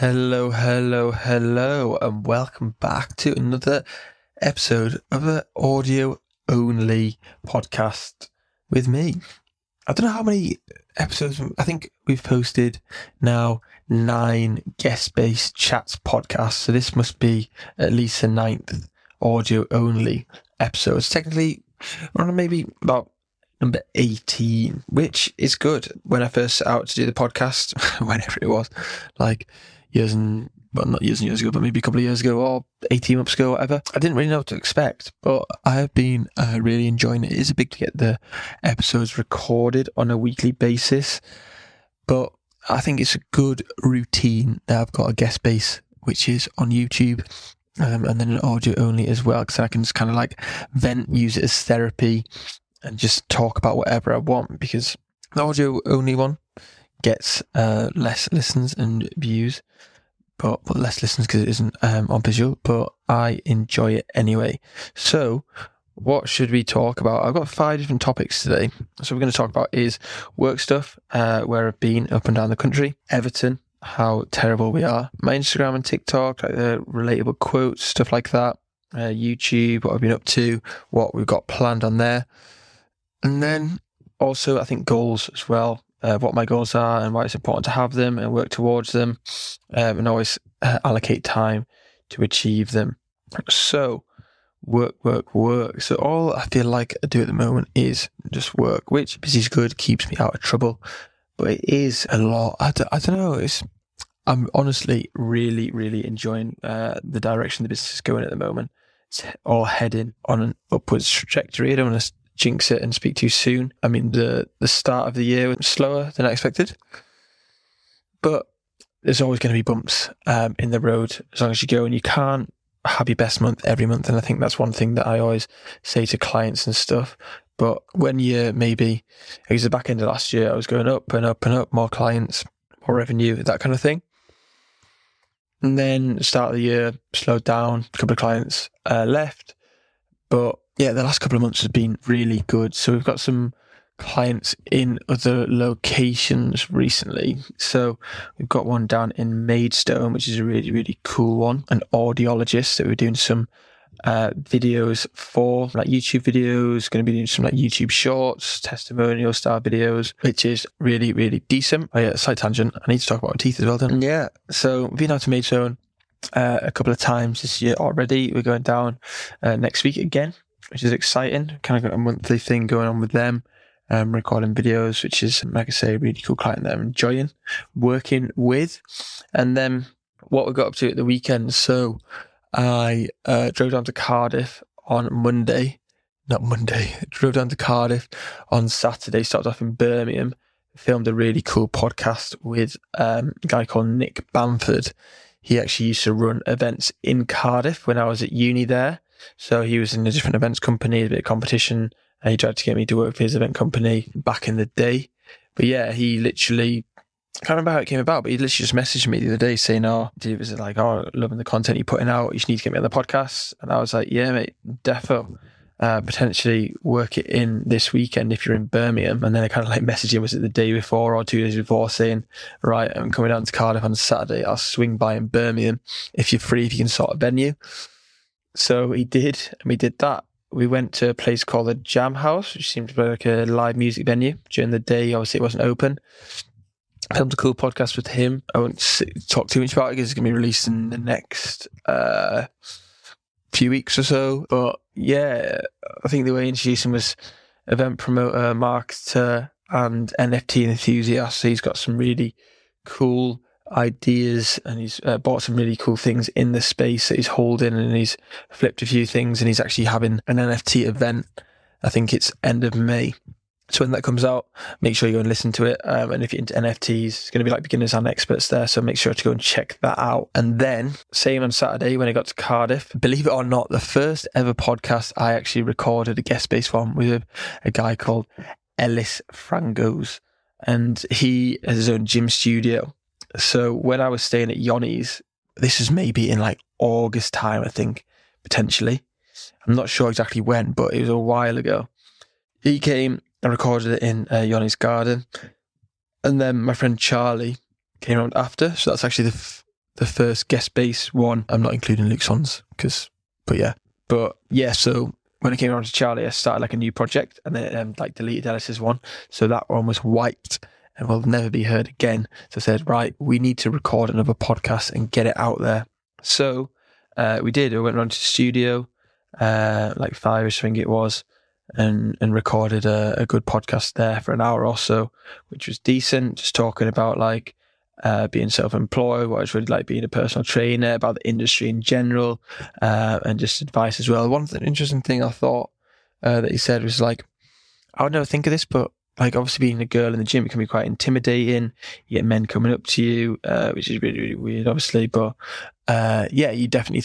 Hello, hello, hello, and welcome back to another episode of an audio only podcast with me. I don't know how many episodes, I think we've posted now nine guest based chats podcasts, so this must be at least the ninth audio only episodes. Technically, we're on maybe about number 18, which is good. When I first set out to do the podcast, whenever it was, like years and well, not years and years ago, but maybe a couple of years ago or 18 months ago, whatever. I didn't really know what to expect, but I have been uh, really enjoying it. It is a big to get the episodes recorded on a weekly basis, but I think it's a good routine that I've got a guest base, which is on YouTube. Um, and then an audio only as well, because I can just kind of like vent, use it as therapy, and just talk about whatever I want. Because the audio only one gets uh, less listens and views, but, but less listens because it isn't um, on visual. But I enjoy it anyway. So, what should we talk about? I've got five different topics today. So we're going to talk about is work stuff, uh, where I've been up and down the country, Everton, how terrible we are, my Instagram and TikTok, like the relatable quotes, stuff like that, uh, YouTube, what I've been up to, what we've got planned on there, and then also I think goals as well uh, what my goals are and why it's important to have them and work towards them um, and always uh, allocate time to achieve them. So, work, work, work. So, all I feel like I do at the moment is just work, which is good, keeps me out of trouble, but it is a lot. I don't, I don't know. It's, I'm honestly really, really enjoying uh, the direction the business is going at the moment. It's all heading on an upwards trajectory. I don't want to jinx it and speak too soon. I mean, the the start of the year was slower than I expected, but there's always going to be bumps um, in the road as long as you go, and you can't have your best month every month. And I think that's one thing that I always say to clients and stuff. But when you maybe, it was the back end of last year, I was going up and up and up, more clients, more revenue, that kind of thing. And then start of the year slowed down, a couple of clients uh, left, but yeah, the last couple of months has been really good. So we've got some clients in other locations recently. So we've got one down in Maidstone, which is a really, really cool one. An audiologist that we're doing some uh, videos for, like YouTube videos, going to be doing some like YouTube shorts, testimonial style videos, which is really, really decent. Oh yeah, side tangent. I need to talk about my teeth as well, don't I? Yeah. So we've been out to Maidstone uh, a couple of times this year already. We're going down uh, next week again which is exciting. Kind of got a monthly thing going on with them. Um, recording videos, which is, like I say, a really cool client that I'm enjoying working with. And then what we got up to at the weekend. So I uh, drove down to Cardiff on Monday, not Monday, drove down to Cardiff on Saturday, started off in Birmingham, filmed a really cool podcast with um, a guy called Nick Bamford. He actually used to run events in Cardiff when I was at uni there. So he was in a different events company, a bit of competition, and he tried to get me to work for his event company back in the day. But yeah, he literally I can't remember how it came about, but he literally just messaged me the other day saying, "Oh, he was like, oh, loving the content you're putting out. You just need to get me on the podcast." And I was like, "Yeah, mate, defo." Uh, potentially work it in this weekend if you're in Birmingham. And then I kind of like messaged him, was it the day before or two days before, saying, Right, I'm coming down to Cardiff on Saturday. I'll swing by in Birmingham if you're free, if you can sort a venue. So he did, and we did that. We went to a place called the Jam House, which seemed to be like a live music venue during the day. Obviously, it wasn't open. Filmed a cool podcast with him. I won't talk too much about it because it's going to be released in the next uh, few weeks or so. But yeah, I think the way he introduced him was event promoter, marketer, and NFT enthusiast. So he's got some really cool ideas and he's uh, bought some really cool things in the space that he's holding and he's flipped a few things and he's actually having an NFT event. I think it's end of May. So when that comes out, make sure you go and listen to it. Um, and if you're into NFTs, it's going to be like beginners and experts there. So make sure to go and check that out. And then same on Saturday when I got to Cardiff, believe it or not, the first ever podcast I actually recorded a guest space one with a guy called Ellis Frangos. And he has his own gym studio so when I was staying at Yoni's, this is maybe in like August time, I think, potentially. I'm not sure exactly when, but it was a while ago. He came and recorded it in uh, Yoni's garden. And then my friend Charlie came around after. So that's actually the, f- the first guest bass one. I'm not including Luke's ones because, but yeah, but yeah. So when it came around to Charlie, I started like a new project and then um, like deleted Ellis's one. So that one was wiped and will never be heard again. So I said, right, we need to record another podcast and get it out there. So uh, we did. We went around to the studio, uh, like five, I think it was, and and recorded a, a good podcast there for an hour or so, which was decent. Just talking about like uh, being self-employed, what it's really like being a personal trainer, about the industry in general, uh, and just advice as well. One interesting thing I thought uh, that he said was like, I would never think of this, but like obviously being a girl in the gym, it can be quite intimidating. You get men coming up to you, uh, which is really, really weird, obviously. But uh, yeah, you definitely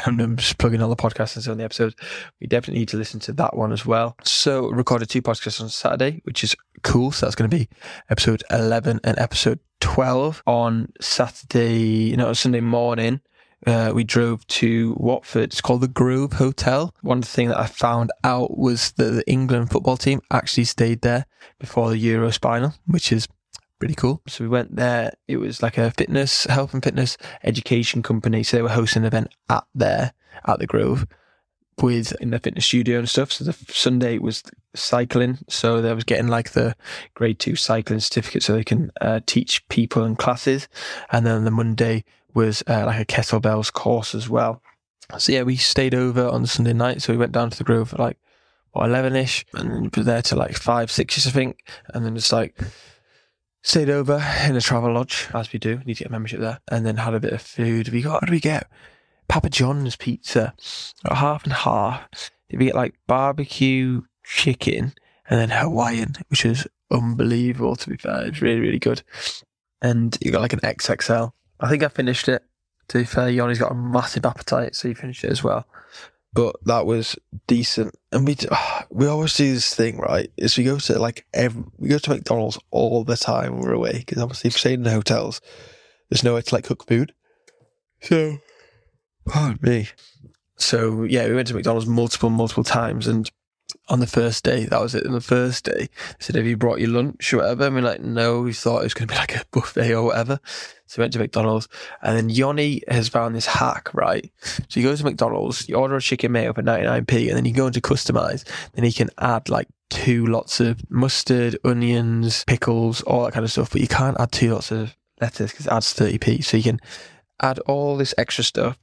I'm just plugging all the podcasts and so on the episodes. We definitely need to listen to that one as well. So recorded two podcasts on Saturday, which is cool. So that's going to be episode 11 and episode 12 on Saturday, you know, Sunday morning uh, we drove to Watford. It's called the Grove Hotel. One thing that I found out was that the England football team actually stayed there before the Euro final, which is pretty cool. So we went there. It was like a fitness, health and fitness education company. So they were hosting an event at there, at the Grove with in the fitness studio and stuff. So the Sunday was cycling. So they was getting like the grade two cycling certificate so they can uh, teach people in classes. And then the Monday was uh, like a kettlebells course as well. So yeah, we stayed over on Sunday night. So we went down to the Grove at like what eleven ish, and we were there till like five, six ish, I think, and then just like stayed over in a Travelodge as we do. Need to get membership there, and then had a bit of food. We got what did we get? Papa John's pizza, half and half. Did we get like barbecue chicken and then Hawaiian, which is unbelievable. To be fair, it's really really good. And you got like an XXL I think I finished it. To be fair, Yanni's got a massive appetite, so he finished it as well. But that was decent, and we we always do this thing, right? Is we go to like every we go to McDonald's all the time when we're away because obviously if you're staying in the hotels, there's nowhere to like cook food. So, pardon me. So yeah, we went to McDonald's multiple multiple times, and on the first day, that was it. On the first day, they said, Have you brought your lunch or whatever? I mean, like, no, we thought it was going to be like a buffet or whatever. So we went to McDonald's. And then Yoni has found this hack, right? So you go to McDonald's, you order a chicken mayo for 99p, and then you go into customize. Then you can add like two lots of mustard, onions, pickles, all that kind of stuff. But you can't add two lots of lettuce because it adds 30p. So you can add all this extra stuff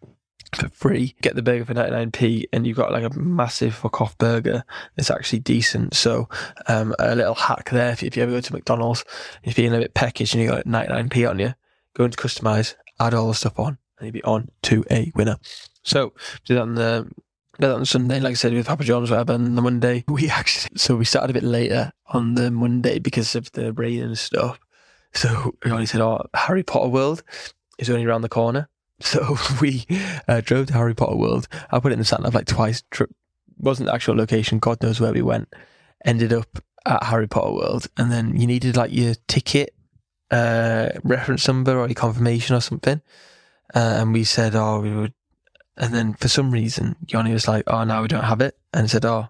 for free. Get the burger for 99p and you've got like a massive fuck off burger. It's actually decent. So, um, a little hack there. If you, if you ever go to McDonald's, if you're feeling a bit peckish and you got 99p on you, go into customize, add all the stuff on and you'll be on to a winner. So, do that on the, did that on Sunday, like I said, with Papa John's, whatever. And the Monday, we actually, so we started a bit later on the Monday because of the rain and stuff. So we only said, oh, Harry Potter World is only around the corner. So we uh, drove to Harry Potter World. I put it in the sat nav like twice. Tri- wasn't the actual location. God knows where we went. Ended up at Harry Potter World, and then you needed like your ticket uh, reference number or your confirmation or something. Uh, and we said, oh, we would. And then for some reason, Yoni was like, oh, no, we don't have it. And said, oh,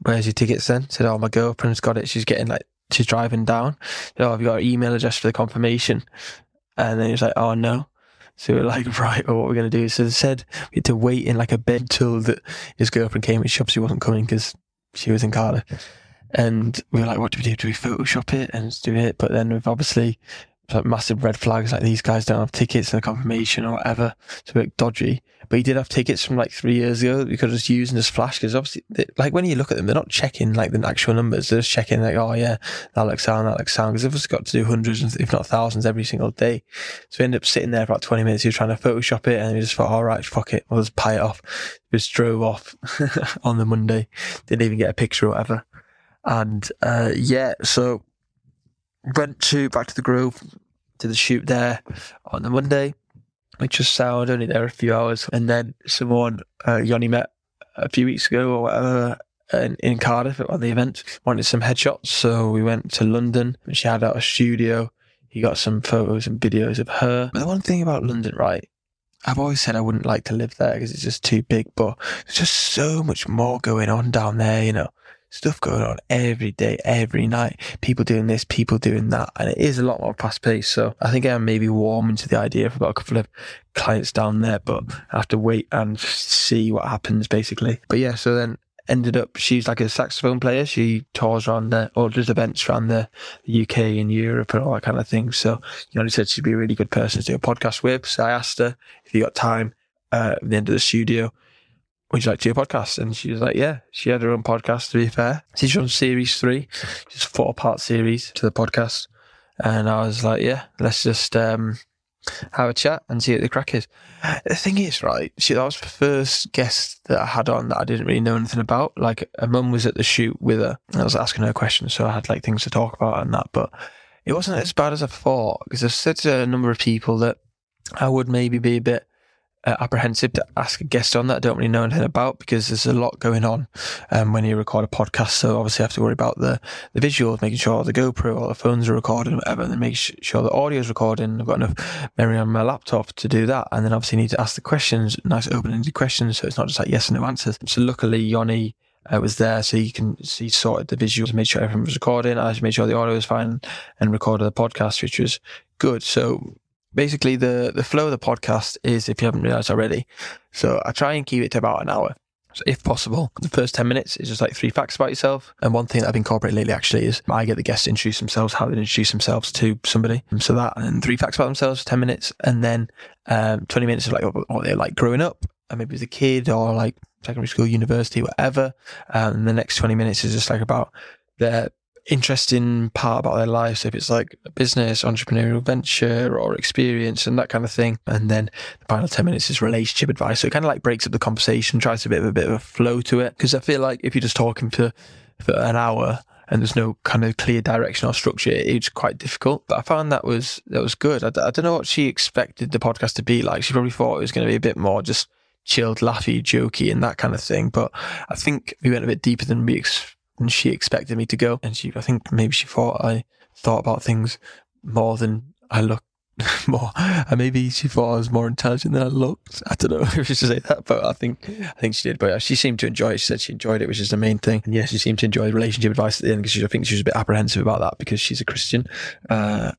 where's your tickets then? Said, oh, my girlfriend's got it. She's getting like, she's driving down. Said, oh, have you got an email address for the confirmation? And then he was like, oh, no. So we are like, right, well, what we're going to do. So they said we had to wait in like a bed till that his girlfriend came she obviously wasn't coming because she was in Cardiff. And we were like, what do we do? Do we Photoshop it and do it? But then we've obviously like massive red flags like these guys don't have tickets and a confirmation or whatever. It's a bit dodgy. But he did have tickets from like three years ago. We could just use as flash because obviously, they, like when you look at them, they're not checking like the actual numbers. They're just checking like, oh yeah, that looks sound, that looks sound. Because they've just got to do hundreds, if not thousands, every single day. So we ended up sitting there for about 20 minutes. He was trying to Photoshop it and we just thought, all right, fuck it. We'll just pay it off. We just drove off on the Monday. Didn't even get a picture or whatever. And, uh, yeah, so went to back to the Grove, did the shoot there on the Monday, which was sound, only there a few hours. And then someone uh, Yoni met a few weeks ago or whatever in, in Cardiff on the event wanted some headshots. So we went to London and she had out a studio. He got some photos and videos of her. But the one thing about London, right? I've always said I wouldn't like to live there because it's just too big, but there's just so much more going on down there, you know stuff going on every day, every night. People doing this, people doing that, and it is a lot more fast paced. So I think I'm maybe warming to the idea of about a couple of clients down there, but I have to wait and see what happens basically. But yeah, so then ended up she's like a saxophone player. She tours around the or does events around the, UK and Europe and all that kind of thing. So you know, he said she'd be a really good person to do a podcast with. So I asked her if you got time uh, at the end of the studio would you like to do a podcast? And she was like, yeah, she had her own podcast to be fair. She's on series three, just four part series to the podcast. And I was like, yeah, let's just um, have a chat and see what the crack is. The thing is, right, she, that was the first guest that I had on that I didn't really know anything about. Like, her mum was at the shoot with her I was asking her questions. So I had like things to talk about and that. But it wasn't as bad as I thought because I said to a number of people that I would maybe be a bit uh, apprehensive to ask a guest on that I don't really know anything about because there's a lot going on um, when you record a podcast. So obviously, I have to worry about the, the visuals, making sure the GoPro or the phones are recording, whatever, and then make sure the audio is recording. I've got enough memory on my laptop to do that. And then obviously, need to ask the questions, nice open ended questions. So it's not just like yes and no answers. So luckily, Yoni uh, was there, so you can see sorted the visuals, made sure everything was recording. I just made sure the audio was fine and recorded the podcast, which was good. So basically the the flow of the podcast is if you haven't realized already. So i try and keep it to about an hour so if possible. The first 10 minutes is just like three facts about yourself. And one thing that i've incorporated lately actually is i get the guests to introduce themselves how they introduce themselves to somebody. So that and three facts about themselves 10 minutes. And then um, 20 minutes of like what they're like growing up. And maybe as a kid or like secondary school university whatever. Um, and the next 20 minutes is just like about their interesting part about their life. So if it's like a business, entrepreneurial venture or experience and that kind of thing. And then the final 10 minutes is relationship advice. So it kind of like breaks up the conversation, tries to bit of a bit of a flow to it. Cause I feel like if you're just talking for, for an hour, and there's no kind of clear direction or structure, it's quite difficult. But I found that was that was good. I, I don't know what she expected the podcast to be like. She probably thought it was going to be a bit more just chilled, laughy, jokey, and that kind of thing. But I think we went a bit deeper than we ex- and she expected me to go. And she, I think maybe she thought I thought about things more than I look more. And maybe she thought I was more intelligent than I looked. I don't know if she should say that, but I think I think she did. But she seemed to enjoy it. She said she enjoyed it, which is the main thing. And yes, she seemed to enjoy the relationship advice at the end because I think she was a bit apprehensive about that because she's a Christian. Uh,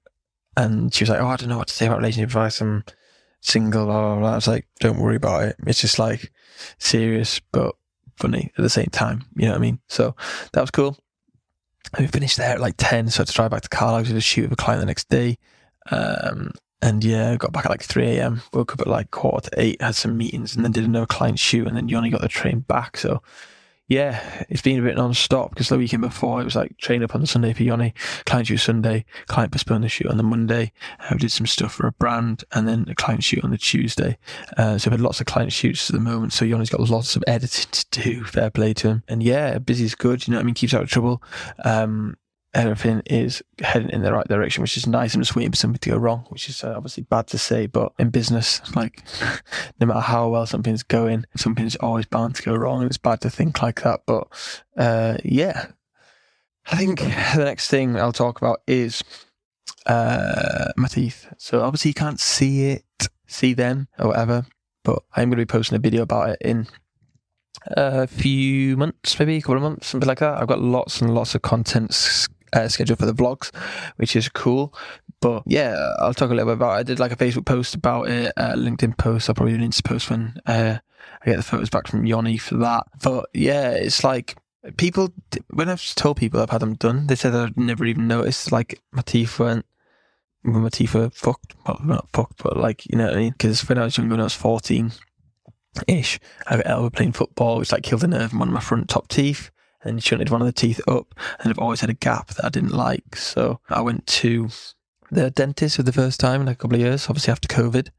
and she was like, "Oh, I don't know what to say about relationship advice. I'm single." Blah, blah, blah. I was like, "Don't worry about it. It's just like serious, but funny at the same time. You know what I mean? So that was cool. And we finished there at like 10, so I had to drive back to Carlisle to shoot with a client the next day. Um, and yeah, got back at like 3 a.m. Woke up at like quarter to eight, had some meetings, and then did another client shoot. And then Yoni got the train back. So yeah, it's been a bit non-stop because the weekend before it was like train up on the Sunday for Yoni, client shoot Sunday, client postponed the shoot on the Monday. Uh, we did some stuff for a brand and then a client shoot on the Tuesday. Uh, so we had lots of client shoots at the moment. So Yoni's got lots of editing to do. Fair play to him. And yeah, busy is good. You know what I mean? Keeps out of trouble. Um, everything is heading in the right direction, which is nice. I'm just waiting for something to go wrong, which is uh, obviously bad to say, but in business, like no matter how well something's going, something's always bound to go wrong, and it's bad to think like that. But uh, yeah, I think the next thing I'll talk about is uh, my teeth. So obviously you can't see it, see them or whatever, but I'm going to be posting a video about it in a few months, maybe a couple of months, something like that. I've got lots and lots of content uh, scheduled for the vlogs, which is cool. But yeah, I'll talk a little bit about it. I did like a Facebook post about it, a LinkedIn post. I'll probably do an Insta post when uh, I get the photos back from Yoni for that. But yeah, it's like people, when I've told people I've had them done, they said I've never even noticed like my teeth weren't my teeth were fucked. Well, not fucked, but like, you know what I mean? Because when I was younger, when I was 14 ish, I got playing football, which like killed a nerve in one of my front top teeth and shunted one of the teeth up, and I've always had a gap that I didn't like. So I went to the dentist for the first time in a couple of years, obviously after COVID.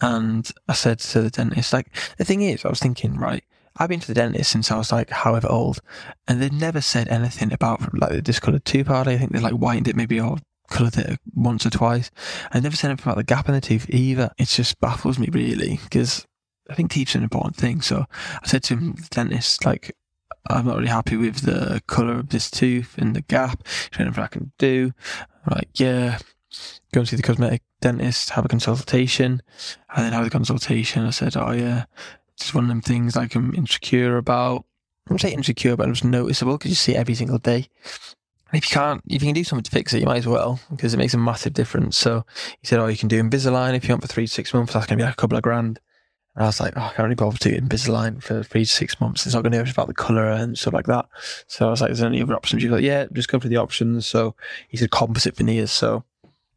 And I said to the dentist, like, the thing is, I was thinking, right, I've been to the dentist since I was like however old, and they've never said anything about like the discoloured tooth part. I think they like whitened it maybe or coloured it once or twice. I never said anything about the gap in the tooth either. It just baffles me really because I think teeth teeth's an important thing. So I said to him, the dentist, like, I'm not really happy with the colour of this tooth and the gap. Is there anything I can do? I'm like, yeah, go and see the cosmetic dentist, have a consultation. And then have the consultation. I said, oh yeah, it's one of them things like I'm insecure about. I'm saying insecure, but it was noticeable because you see it every single day. And if you can't, if you can do something to fix it, you might as well because it makes a massive difference. So he said, "Oh, you can do Invisalign if you want for three to six months. That's going to be like a couple of grand." And I was like, "Oh, I can't really bother to Invisalign for three to six months. It's not going to be about the color and stuff like that." So I was like, "Is there any other options?" He was like, "Yeah, just go for the options." So he said composite veneers. So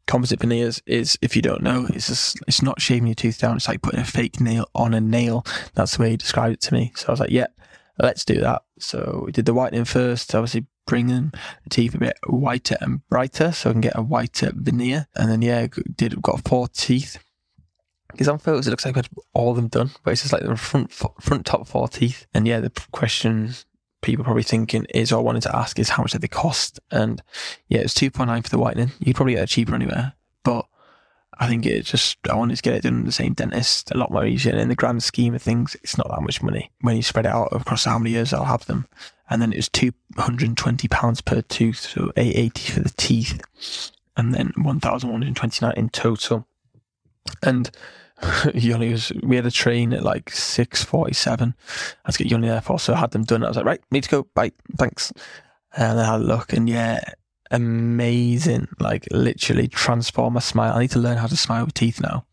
composite veneers is, if you don't know, it's just, it's not shaving your tooth down. It's like putting a fake nail on a nail. That's the way he described it to me. So I was like, yeah, let's do that. So we did the whitening first, obviously bringing the teeth a bit whiter and brighter so I can get a whiter veneer. And then, yeah, did got four teeth. Because on photos it looks like we had all of them done, but it's just like the front front top four teeth. And yeah, the question people are probably thinking is or wanting to ask is how much do they cost? And yeah, it's two point nine for the whitening. You'd probably get it cheaper anywhere, but I think it just I wanted to get it done the same dentist a lot more easier. And in the grand scheme of things, it's not that much money when you spread it out across how many years I'll have them. And then it was two hundred and twenty pounds per tooth, so eight eighty for the teeth, and then one thousand one hundred twenty nine in total. And Yoni was, we had a train at like 6.47. I had to get Yoni there for, so I had them done. I was like, right, need to go. Bye. Thanks. And I had a look and yeah, amazing. Like literally transform my smile. I need to learn how to smile with teeth now.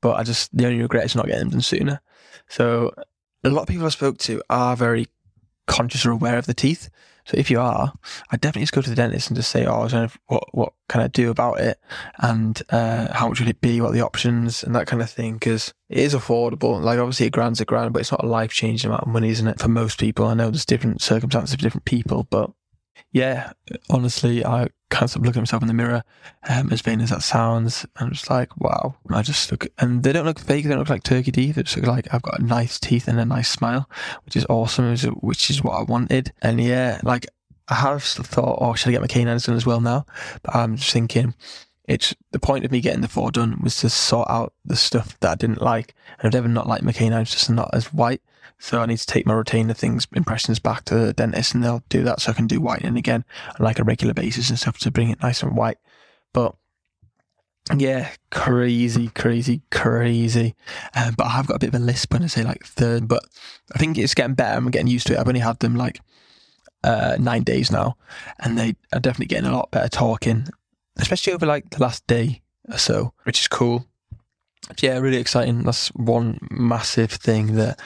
But I just, the only regret is not getting them done sooner. So a lot of people I spoke to are very conscious or aware of the teeth. So if you are, I definitely just go to the dentist and just say, "Oh, what what can I do about it, and uh, how much would it be? What are the options, and that kind of thing." Because it is affordable. Like obviously, a grand's a grand, but it's not a life changing amount of money, isn't it? For most people, I know there's different circumstances for different people, but yeah, honestly, I can't stop looking at myself in the mirror, um, as vain as that sounds. I'm just like, wow. I just look, and they don't look fake. They don't look like turkey teeth. They just look like I've got nice teeth and a nice smile, which is awesome, which is what I wanted. And yeah, like I have thought, oh, should I get my canines done as well now? But I'm just thinking, it's the point of me getting the four done was to sort out the stuff that I didn't like. And I've never not liked my canines, just not as white. So I need to take my retainer things, impressions back to the dentist and they'll do that so I can do whitening again on like a regular basis and stuff to bring it nice and white. But yeah, crazy, crazy, crazy. Um, but I have got a bit of a lisp when I say like third, but I think it's getting better. I'm getting used to it. I've only had them like uh, nine days now and they are definitely getting a lot better talking, especially over like the last day or so, which is cool yeah, really exciting. That's one massive thing that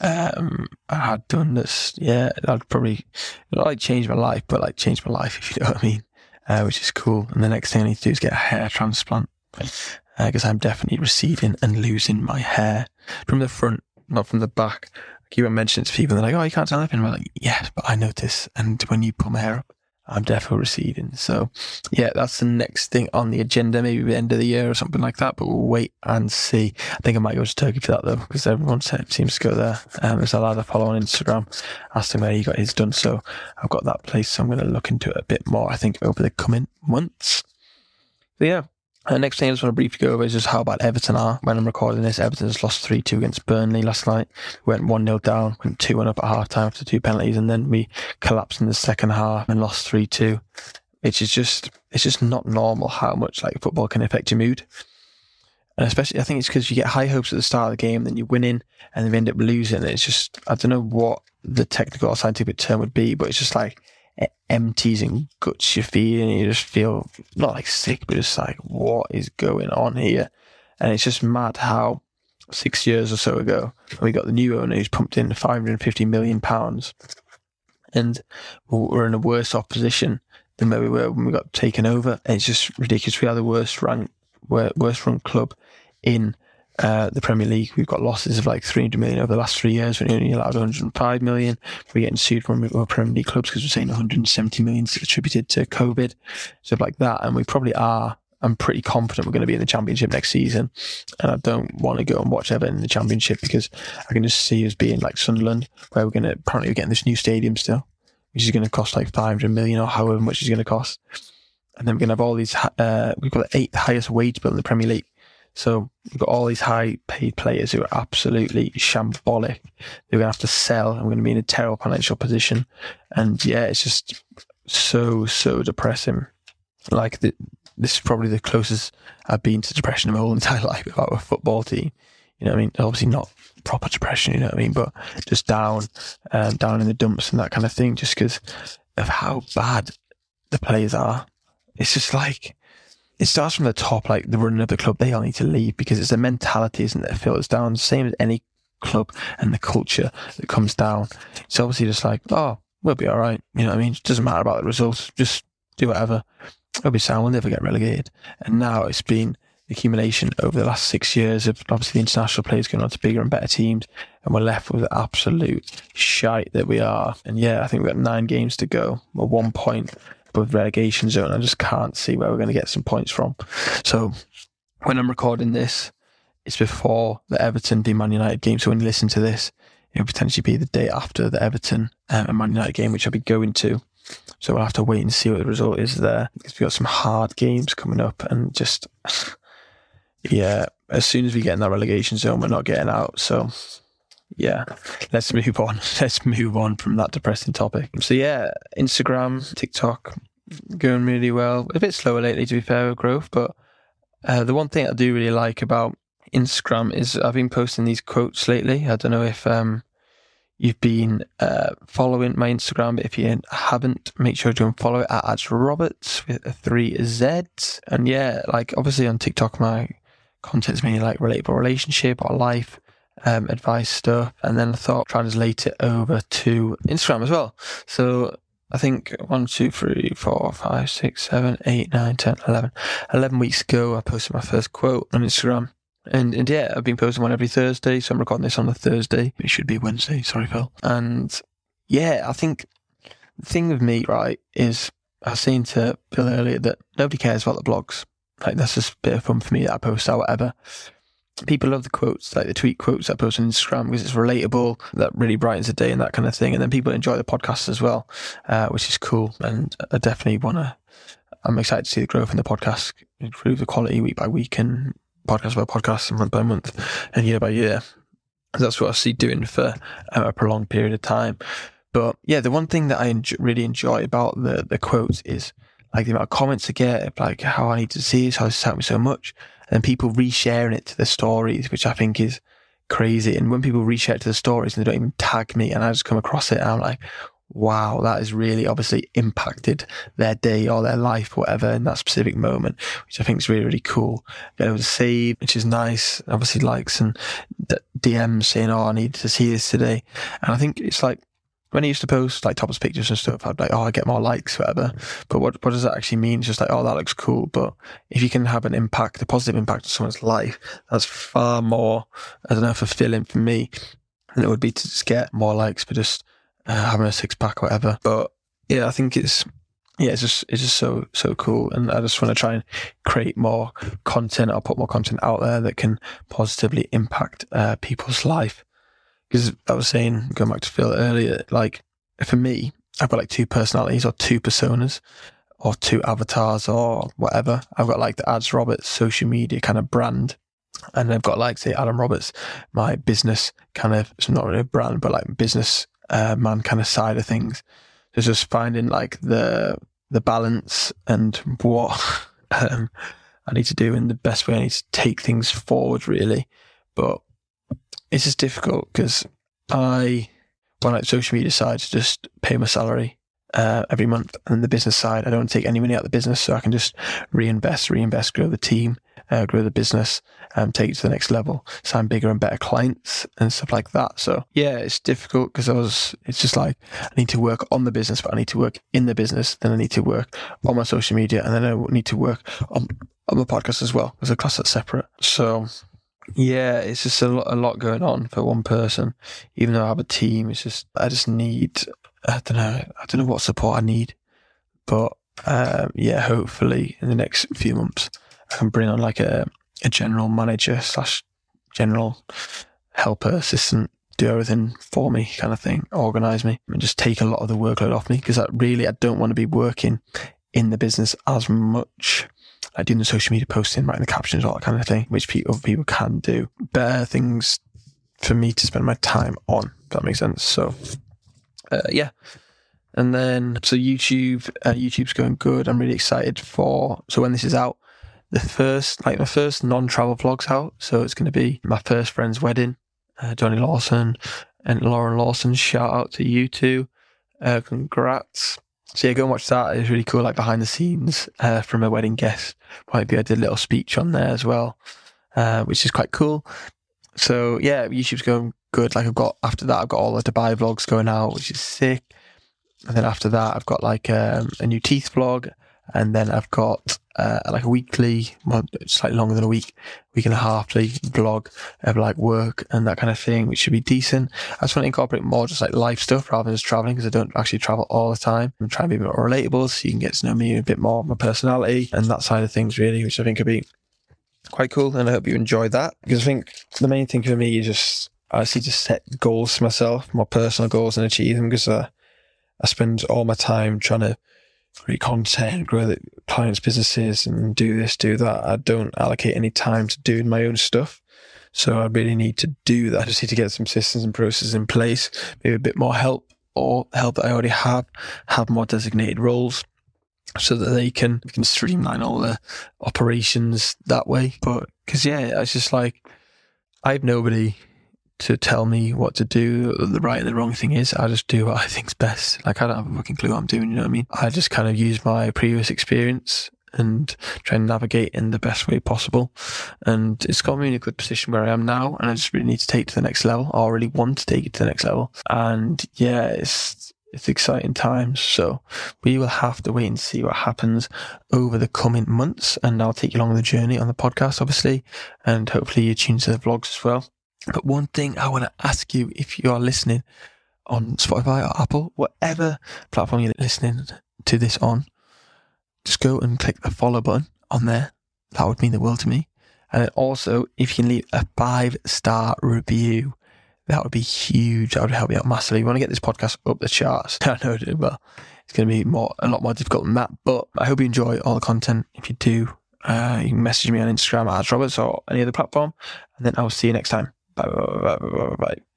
um, I had done. That's yeah, I'd probably not like change my life, but like change my life if you know what I mean. Uh, which is cool. And the next thing I need to do is get a hair transplant because uh, I'm definitely receding and losing my hair from the front, not from the back. I keep on mentioning to people, they're like, "Oh, you can't tell anything." I'm like, "Yes, but I notice." And when you pull my hair up, I'm definitely receding. So, yeah, that's the next thing on the agenda, maybe the end of the year or something like that. But we'll wait and see. I think I might go to Turkey for that though, because everyone seems to go there. Um, there's a lad I follow on Instagram, asked him where he got his done. So I've got that place. So I'm going to look into it a bit more, I think, over the coming months. So, yeah, uh, next thing I just want to briefly go over is just how bad Everton are. When I'm recording this, Everton has lost 3 2 against Burnley last night. We went 1 0 down, went 2 1 up at half time after two penalties, and then we collapsed in the second half and lost 3 2. Which is just, it's just not normal how much like football can affect your mood. And especially, I think it's because you get high hopes at the start of the game, then you win in, and then you end up losing. It's just, I don't know what the technical or scientific term would be, but it's just like, empties and guts your feet and you just feel not like sick, but just like, what is going on here? And it's just mad how six years or so ago, we got the new owner who's pumped in 550 million pounds and we're in a worse off position than where we were when we got taken over. And it's just ridiculous. We are the worst ranked, worst run club in uh, the Premier League, we've got losses of like 300 million over the last three years. We're only allowed 105 million. We're getting sued from our Premier League clubs because we're saying 170 million is attributed to COVID, stuff like that. And we probably are. I'm pretty confident we're going to be in the Championship next season. And I don't want to go and watch Everton in the Championship because I can just see us being like Sunderland, where we're going to apparently we're getting this new stadium still, which is going to cost like 500 million or however much it's going to cost. And then we're going to have all these, uh, we've got the eighth highest wage bill in the Premier League. So we've got all these high paid players who are absolutely shambolic. They're going to have to sell and we're going to be in a terrible financial position. And yeah, it's just so, so depressing. Like the, this is probably the closest I've been to depression in my whole entire life about a football team. You know what I mean? Obviously not proper depression, you know what I mean? But just down, um, down in the dumps and that kind of thing, just because of how bad the players are. It's just like, it starts from the top, like the running of the club, they all need to leave because it's the mentality, isn't it, filters down, same as any club and the culture that comes down. It's obviously just like, oh, we'll be all right. You know what I mean? It doesn't matter about the results. Just do whatever. It'll be sound. We'll never get relegated. And now it's been accumulation over the last six years of obviously the international players going on to bigger and better teams. And we're left with the absolute shite that we are. And yeah, I think we've got nine games to go. We're one point above relegation zone. I just can't see where we're going to get some points from. So when I'm recording this, it's before the Everton v Man United game. So when you listen to this, it will potentially be the day after the Everton um, and Man United game, which I'll be going to. So we'll have to wait and see what the result is there because we've got some hard games coming up and just, yeah, as soon as we get in that relegation zone, we're not getting out. So yeah, let's move on. Let's move on from that depressing topic. So yeah, Instagram, TikTok, going really well. A bit slower lately, to be fair, with growth. But uh, the one thing I do really like about Instagram is I've been posting these quotes lately. I don't know if um, you've been uh, following my Instagram, but if you haven't, make sure to follow it at Ads Roberts with a three Z. And yeah, like obviously on TikTok, my content is mainly like relatable relationship or life um, advice stuff. And then I thought translate it over to Instagram as well. So I think one, two, three, four, five, six, seven, eight, nine, ten, eleven. Eleven weeks ago, I posted my first quote on Instagram. And, and yeah, I've been posting one every Thursday. So I'm recording this on a Thursday. It should be Wednesday. Sorry, Phil. And yeah, I think the thing with me, right, is I was saying to Phil earlier that nobody cares about the blogs. Like, that's just a bit of fun for me that I post out whatever people love the quotes, like the tweet quotes I post on Instagram because it's relatable, that really brightens the day and that kind of thing. And then people enjoy the podcast as well, uh, which is cool. And I definitely want to, I'm excited to see the growth in the podcast, improve the quality week by week and podcast by podcast and month by month and year by year. That's what I see doing for a prolonged period of time. But yeah, the one thing that I enjoy, really enjoy about the, the quotes is like the amount of comments I get, like how I need to see this, how this helped me so much and people resharing it to the stories, which I think is crazy. And when people reshare it to the stories and they don't even tag me and I just come across it and I'm like, wow, that has really obviously impacted their day or their life, whatever, in that specific moment, which I think is really, really cool. Being able to save, which is nice. Obviously likes and DMs saying, oh, I need to see this today. And I think it's like, when he used to post like topless pictures and stuff, I'd be like, oh, I get more likes, whatever. But what, what does that actually mean? It's just like, oh, that looks cool. But if you can have an impact, a positive impact on someone's life, that's far more, I don't know, fulfilling for me than it would be to just get more likes for just uh, having a six pack whatever. But yeah, I think it's, yeah, it's just, it's just so, so cool. And I just want to try and create more content or put more content out there that can positively impact uh, people's life because I was saying, going back to Phil earlier, like for me, I've got like two personalities or two personas or two avatars or whatever. I've got like the Ads Roberts social media kind of brand. And I've got like, say, Adam Roberts, my business kind of, it's not really a brand, but like business uh, man kind of side of things. It's just finding like the, the balance and what um, I need to do in the best way I need to take things forward, really. But it's just difficult because I, on like social media side, to just pay my salary uh, every month, and the business side, I don't take any money out of the business, so I can just reinvest, reinvest, grow the team, uh, grow the business, um, take it to the next level, sign bigger and better clients and stuff like that. So yeah, it's difficult because I was, it's just like I need to work on the business, but I need to work in the business. Then I need to work on my social media, and then I need to work on on the podcast as well. There's a class that's separate. So yeah, it's just a lot, a lot going on for one person. Even though I have a team, it's just I just need I don't know I don't know what support I need, but um, yeah, hopefully in the next few months I can bring on like a a general manager slash general helper assistant do everything for me kind of thing, organize me and just take a lot of the workload off me because I really I don't want to be working in the business as much doing the social media posting, writing the captions, all that kind of thing, which people, other people can do. Better things for me to spend my time on, if that makes sense. So, uh, yeah. And then, so YouTube, uh, YouTube's going good. I'm really excited for, so when this is out, the first, like my first non-travel vlogs out. So it's going to be my first friend's wedding, uh, Johnny Lawson and Lauren Lawson. Shout out to you two. Uh, congrats. So yeah, go and watch that. It's really cool, like behind the scenes uh, from a wedding guest. Probably I did a little speech on there as well, uh, which is quite cool. So yeah, YouTube's going good. Like I've got after that, I've got all the Dubai vlogs going out, which is sick. And then after that, I've got like um, a new teeth vlog, and then I've got uh, like a weekly, slightly longer than a week, week and a half blog of like work and that kind of thing, which should be decent. I just want to incorporate more just like life stuff rather than just traveling because I don't actually travel all the time. I'm trying to be more relatable so you can get to know me a bit more, my personality and that side of things really, which I think could be quite cool. And I hope you enjoy that because I think the main thing for me is just, I see to set goals for myself, my personal goals and achieve them because uh, I spend all my time trying to create content, grow the clients' businesses, and do this, do that. I don't allocate any time to doing my own stuff. So I really need to do that. I just need to get some systems and processes in place, maybe a bit more help or help that I already have, have more designated roles so that they can, can streamline all the operations that way. But because, yeah, it's just like, I have nobody to tell me what to do, the right and the wrong thing is. I just do what I think's best. Like I don't have a fucking clue what I'm doing. You know what I mean? I just kind of use my previous experience and try and navigate in the best way possible. And it's got me in a good position where I am now. And I just really need to take to the next level. I really want to take it to the next level. And yeah, it's, it's exciting times. So we will have to wait and see what happens over the coming months. And I'll take you along the journey on the podcast, obviously. And hopefully you tune to the vlogs as well. But one thing I want to ask you if you are listening on Spotify or Apple, whatever platform you're listening to this on, just go and click the follow button on there. That would mean the world to me. And also, if you can leave a five star review, that would be huge. That would help me out massively. We want to get this podcast up the charts. I know it well. It's going to be more a lot more difficult than that. But I hope you enjoy all the content. If you do, uh, you can message me on Instagram at Roberts or any other platform. And then I'll see you next time. Bye bye bye bye.